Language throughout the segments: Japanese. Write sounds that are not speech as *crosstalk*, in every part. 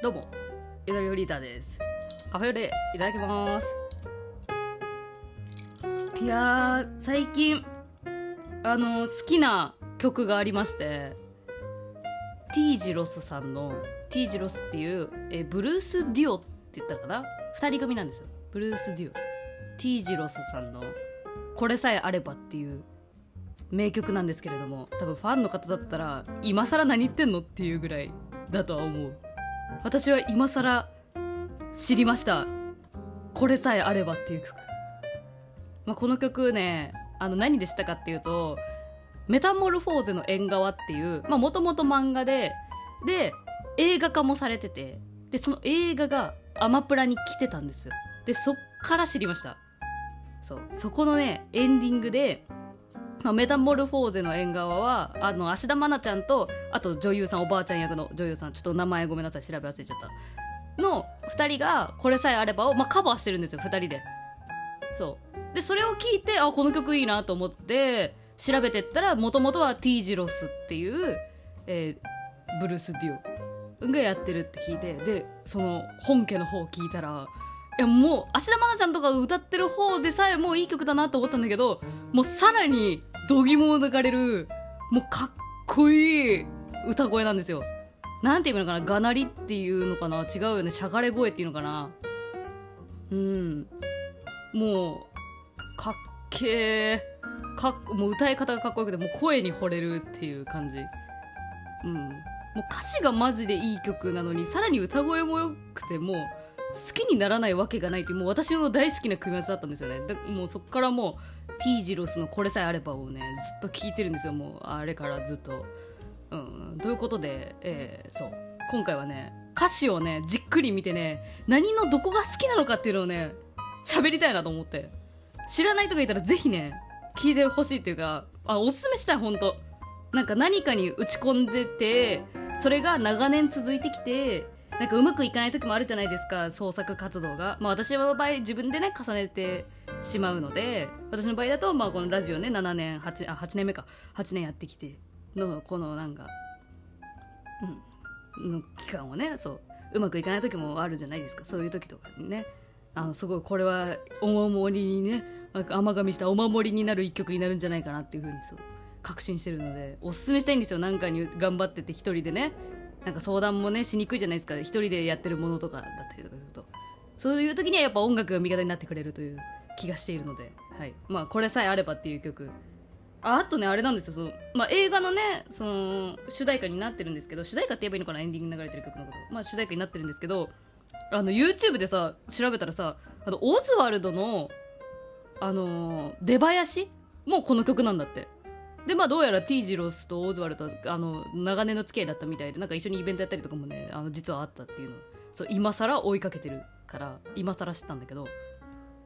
どうもイタリオリーターです。カフェオレいただきます。いや最近あの好きな曲がありましてティージロスさんのティージロスっていうえブルース・デュオって言ったかな？2人組なんですよ。ブルース・デュオ。ティージロスさんの「これさえあれば」っていう名曲なんですけれども多分ファンの方だったら今更何言ってんの？っていうぐらいだとは思う。私は今更知りました。これさえあればっていう曲、まあ、この曲ねあの何でしたかっていうと「メタモルフォーゼの縁側」っていうもともと漫画でで映画化もされててでその映画がアマプラに来てたんですよ。でそっから知りました。そう。そこのねエンディングでまあ、メタモルフォーゼの縁側はあの芦田愛菜ちゃんとあと女優さんおばあちゃん役の女優さんちょっと名前ごめんなさい調べ忘れちゃった。の2人が「これさえあればを」まあ、カバーしてるんですよ2人で。そう。でそれを聞いてあこの曲いいなと思って調べてったらもともとは T ジロスっていう、えー、ブルース・デュオがやってるって聞いてでその本家の方聞いたらいやもう芦田愛菜ちゃんとか歌ってる方でさえもういい曲だなと思ったんだけどもうさらに度肝を抜かれるもうかっこいい歌声なんですよ。なんていうのかな？がなりっていうのかな？違うよね。しゃがれ声っていうのかな？うん。もうかっけー。かもう歌い方がかっこよくてもう声に惚れるっていう感じ。うん。もう歌詞がマジでいい曲なのにさらに歌声もよくてもう好きにならないわけがないってもう私の大好きな組み合わせだったんですよね。でもうそっからもう T ジロスの「これさえあれば」をねずっと聴いてるんですよ。もうあれからずっと。うんということで、えー、そう。今回はね歌詞をねじっくり見てね何のどこが好きなのかっていうのをね喋りたいなと思って。知らない人がいたらぜひね聞いてほしいっていうかあおすすめしたい本当。なんか何かに打ち込んでてそれが長年続いてきてなんかうまくいかない時もあるじゃないですか創作活動が、まあ、私の場合自分でね重ねてしまうので私の場合だと、まあ、このラジオね7年 8, あ8年目か。8年やってきてのこのなんかうんの期間をねそううまくいかない時もあるじゃないですか。そういう時とかにね。あのすごいこれはお守りにね甘噛みしたお守りになる一曲になるんじゃないかなっていうふうにそう確信してるのでおすすめしたいんですよ。何かに頑張ってて一人でね。なんか相談もねしにくいじゃないですか。一人でやってるものとかだったりとかすると。そういう時にはやっぱ音楽が味方になってくれるという気がしているので、はい。まあ、これさえあればっていう曲。ああとねあれなんですよ。その、まあ、映画のねその主題歌になってるんですけど主題歌って言えばいいのかな？エンディングに流れてる曲のこと、まあ、主題歌になってるんですけどあの YouTube でさ調べたらさあのオズワルドの、あの、出囃子もこの曲なんだって。でまあどうやら T ジロスとオズワルドはあの長年の付き合いだったみたいでなんか一緒にイベントやったりとかもねあの実はあったっていうのそう今更追いかけてる。から今更知ったんだけど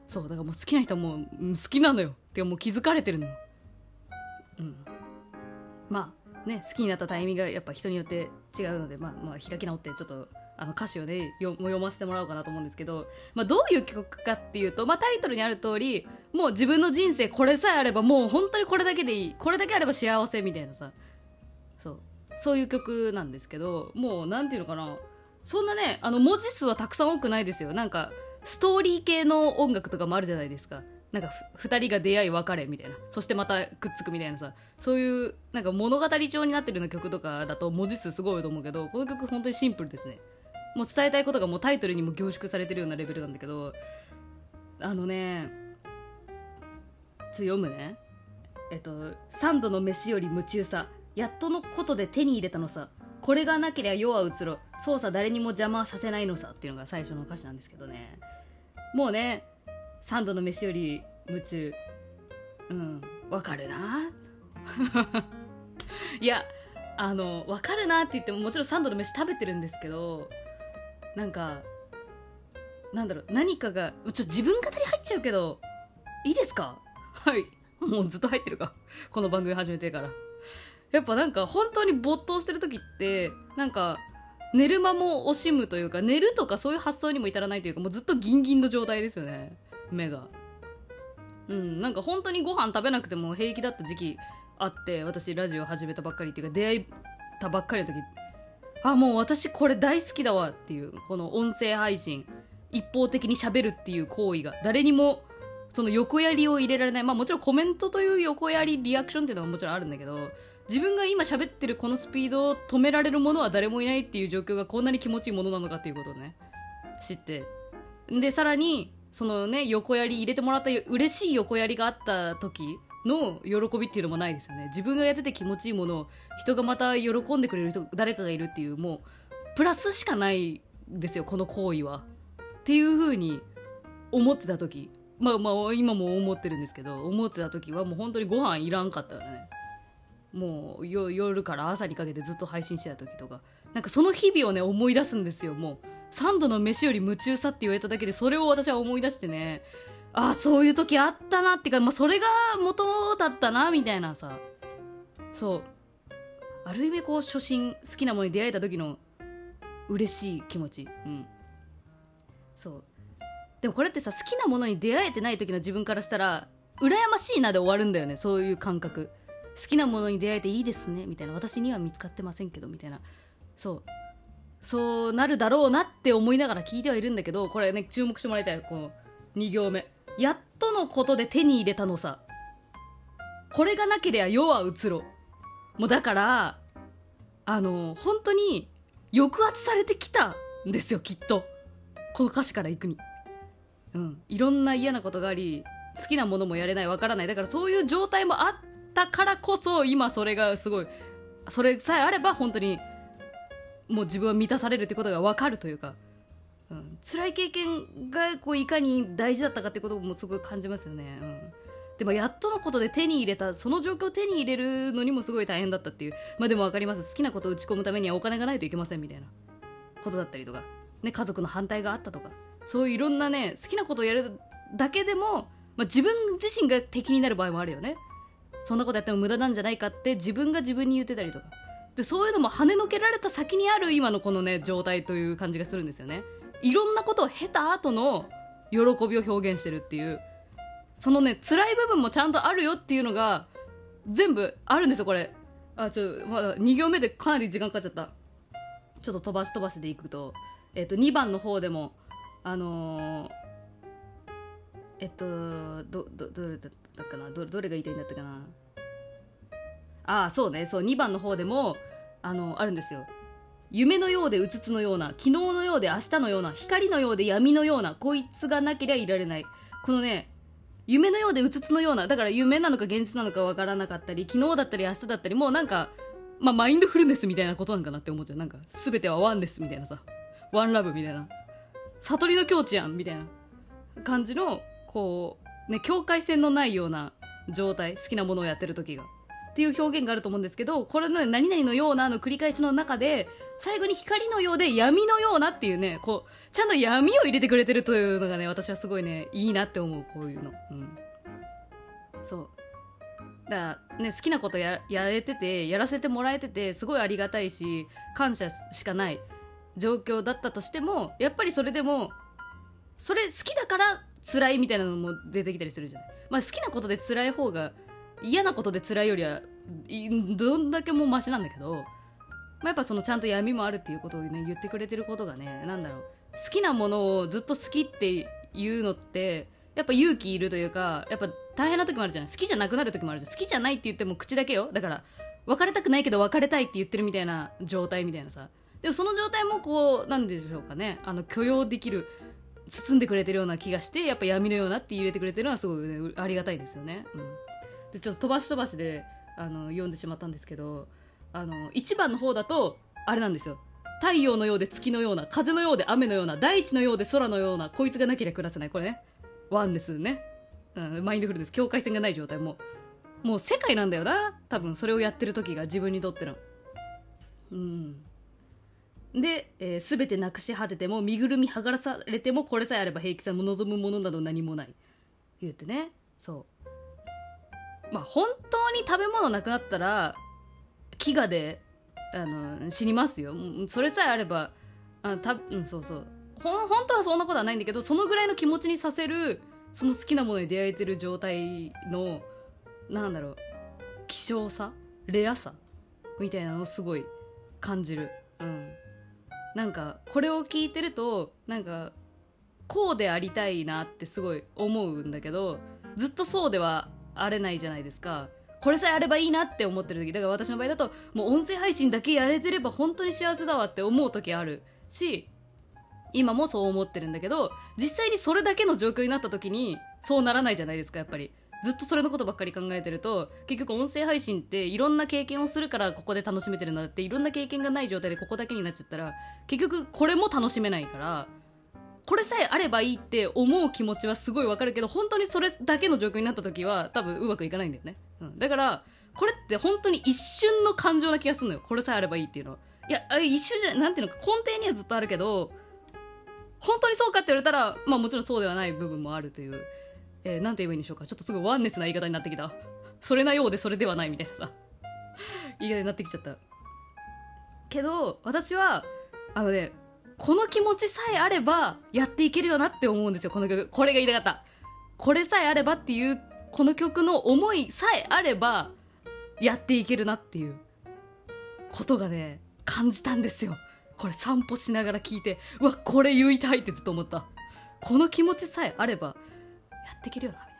そうだからもう好きな人はもう好きなのよ。ってかもう気づかれてるのよ。うん。まあね好きになったタイミングがやっぱ人によって違うのでまあまあ開き直ってちょっとあの歌詞をね読ませてもらおうかなと思うんですけど、まあ、どういう曲かっていうと、まあ、タイトルにある通りもう自分の人生これさえあればもう本当にこれだけでいいこれだけあれば幸せみたいなさそうそういう曲なんですけどもうなんていうのかなそんなねあの文字数はたくさん多くないですよ。なんかストーリー系の音楽とかもあるじゃないですか。なんか2人が出会い別れみたいな。そしてまたくっつくみたいなさ。そういうなんか物語調になってるような曲とかだと文字数すごいと思うけどこの曲本当にシンプルですね。もう伝えたいことがもうタイトルにも凝縮されてるようなレベルなんだけどあのねちょ読むね。えっと「三度の飯より夢中さ。やっとのことで手に入れたのさ。これがなけりゃ世は移ろ。操作誰にも邪魔させないのさ」っていうのが最初の歌詞なんですけどね。もうね三度の飯より夢中。うんわかるな。*laughs* いやあのわかるなって言ってももちろん三度の飯食べてるんですけどなんかなんだろう何かがちょ自分語り入っちゃうけどいいですか？*laughs* はい。もうずっと入ってるか。この番組始めてから。やっぱなんか本当に没頭してる時ってなんか寝る間も惜しむというか寝るとかそういう発想にも至らないというかもうずっとギンギンの状態ですよね。目が。うん。なんか本当にご飯食べなくても平気だった時期あって私ラジオ始めたばっかりっていうか出会いたばっかりの時あもう私これ大好きだわっていうこの音声配信一方的に喋るっていう行為が誰にもその横やりを入れられない。まあもちろんコメントという横やりリアクションっていうのはもちろんあるんだけど自分が今喋ってるこのスピードを止められるものは誰もいないっていう状況がこんなに気持ちいいものなのかっていうことをね知って。でさらにそのね横やり入れてもらった嬉しい横やりがあった時の喜びっていうのもないですよね。自分がやってて気持ちいいものを人がまた喜んでくれる人誰かがいるっていうもうプラスしかないんですよこの行為は。っていう風に思ってた時。まあまあ今も思ってるんですけど思ってた時はもう本当にご飯いらんかったよね。もう夜から朝にかけてずっと配信してた時とか。なんかその日々をね思い出すんですよもう。3度の飯より夢中さって言われただけでそれを私は思い出してねあそういう時あったなっていうか、まあ、それが元だったなみたいなさ。そう。ある意味こう初心好きなものに出会えた時の嬉しい気持ち。うん。そう。でもこれってさ好きなものに出会えてない時の自分からしたら羨ましいなで終わるんだよねそういう感覚。好きなものに出会えていいですねみたいな。私には見つかってませんけどみたいな。そう。そうなるだろうなって思いながら聞いてはいるんだけどこれね注目してもらいたいこの2行目。やっとのことで手に入れたのさ。これがなけりゃ世は移ろもうだからあの本当に抑圧されてきたんですよきっと。この歌詞から行くに。うん。いろんな嫌なことがあり好きなものもやれないわからない。だからそういう状態もあったからこそ今それがすごいそれさえあれば本当にもう自分は満たされるってことが分かるというか、うん、辛い経験がこういかに大事だったかってこともすごい感じますよね、うん、でもやっとのことで手に入れたその状況を手に入れるのにもすごい大変だったっていう。まあでも分かります。好きなことを打ち込むためにはお金がないといけませんみたいな。ことだったりとか、ね、家族の反対があったとか。そういういろんなね好きなことをやるだけでも、まあ、自分自身が敵になる場合もあるよね。そんなことやっても無駄なんじゃないかって自分が自分に言ってたりとか。でそういうのも跳ねのけられた先にある今のこのね状態という感じがするんですよね。いろんなことを経た後の喜びを表現してるっていう。そのね辛い部分もちゃんとあるよっていうのが全部あるんですよこれ。あちょまだ2行目でかなり時間かかっちゃった。ちょっと飛ばし飛ばしでいくと。えっ、と2番の方でもあのー、えっとどどどれだったかな？どどれが言いたいんだったかな？ああそうね。そう2番の方でもあのあるんですよ。夢のようでうつつのような昨日のようで明日のような光のようで闇のようなこいつがなけりゃいられない。このね夢のようでうつつのようなだから夢なのか現実なのかわからなかったり昨日だったり明日だったりもうなんかまあマインドフルネスみたいなことなんかなって思っちゃうなんか全てはワンですみたいなさ。ワンラブみたいな。悟りの境地やんみたいな。感じのこうね境界線のないような状態好きなものをやってる時が。っていう表現があると思うんですけどこれの何々のようなの繰り返しの中で最後に光のようで闇のようなっていうねこうちゃんと闇を入れてくれてるというのがね私はすごいねいいなって思うこういうの。うん。そう。だからね好きなことややれててやらせてもらえててすごいありがたいし感謝しかない状況だったとしてもやっぱりそれでもそれ好きだから辛いみたいなのも出てきたりするじゃない。まあ好きなことで辛い方が嫌なことで辛いよりはどんだけもうマシなんだけど、まあ、やっぱそのちゃんと闇もあるっていうことをね言ってくれてることがねなんだろう好きなものをずっと好きっていうのってやっぱ勇気いるというかやっぱ大変な時もあるじゃない好きじゃなくなる時もあるじゃん。好きじゃないって言っても口だけよ。だから別れたくないけど別れたいって言ってるみたいな状態みたいなさ。でもその状態もこうなんでしょうかね。あの許容できる包んでくれてるような気がしてやっぱ闇のようなって入れてくれてるのはすごい、ね、ありがたいですよね。うん。でちょっと飛ばし飛ばしであの読んでしまったんですけどあの1番の方だとあれなんですよ。太陽のようで月のような風のようで雨のような大地のようで空のようなこいつがなければ暮らせない。これね。ワンですね、うん、マインドフルです境界線がない状態も。もう世界なんだよな。多分それをやってる時が自分にとっての。うん。で、えー、全てなくし果てても身ぐるみ剥がされてもこれさえあれば平気さも望むものなど何もない。言ってね。そう。まあ本当に食べ物なくなったら飢餓であの死にますよ。それさえあればあた、うん、そうそう。ほ本当はそんなことはないんだけどそのぐらいの気持ちにさせるその好きなものに出会えてる状態のなんだろう希少さレアさみたいなのをすごい感じる。うん。なんかこれを聞いてるとなんかこうでありたいなってすごい思うんだけどずっとそうではあれないじゃないですか。これさえあればいいなって思ってる時。だから私の場合だともう音声配信だけやれてれば本当に幸せだわって思う時あるし今もそう思ってるんだけど実際にそれだけの状況になった時にそうならないじゃないですかやっぱり。ずっとそれのことばっかり考えてると結局音声配信っていろんな経験をするからここで楽しめてるんだっていろんな経験がない状態でここだけになっちゃったら結局これも楽しめないからこれさえあればいいって思う気持ちはすごいわかるけど本当にそれだけの状況になった時は多分うまくいかないんだよね、うん、だからこれって本当に一瞬の感情な気がするのよ。これさえあればいいっていうのは。いや一瞬じゃなんていうのか根底にはずっとあるけど本当にそうかって言われたらまあもちろんそうではない部分もあるという。えー、なんて言えばいいんでしょうか。ちょっとすごいワンネスな言い方になってきた。それなようでそれではないみたいな。さ *laughs* 言い方になってきちゃった。けど私はあのねこの気持ちさえあればやっていけるよなって思うんですよ。この曲。これが言いたかった。これさえあればっていうこの曲の思いさえあればやっていけるなっていう。ことがね感じたんですよ。これ散歩しながら聞いてうわこれ言いたいってずっと思った。この気持ちさえあればやっていけるよな。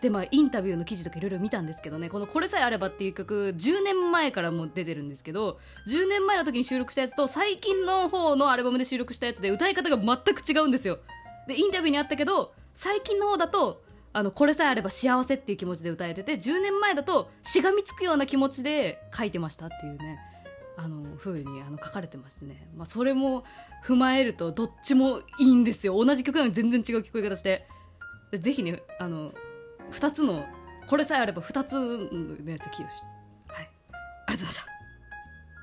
でまあインタビューの記事とかいろいろ見たんですけどね。この「これさえあれば」っていう曲10年前からも出てるんですけど10年前の時に収録したやつと最近の方のアルバムで収録したやつで歌い方が全く違うんですよ。でインタビューにあったけど最近の方だとあのこれさえあれば幸せっていう気持ちで歌えてて10年前だとしがみつくような気持ちで書いてましたっていうね。あの風にあの書かれてましてね、まあ、それも踏まえるとどっちもいいんですよ。同じ曲なのに全然違う聞こえ方して。ぜひねあの2つのこれさえあれば2つのやつ聞いてほしいはい。ありがとうございました。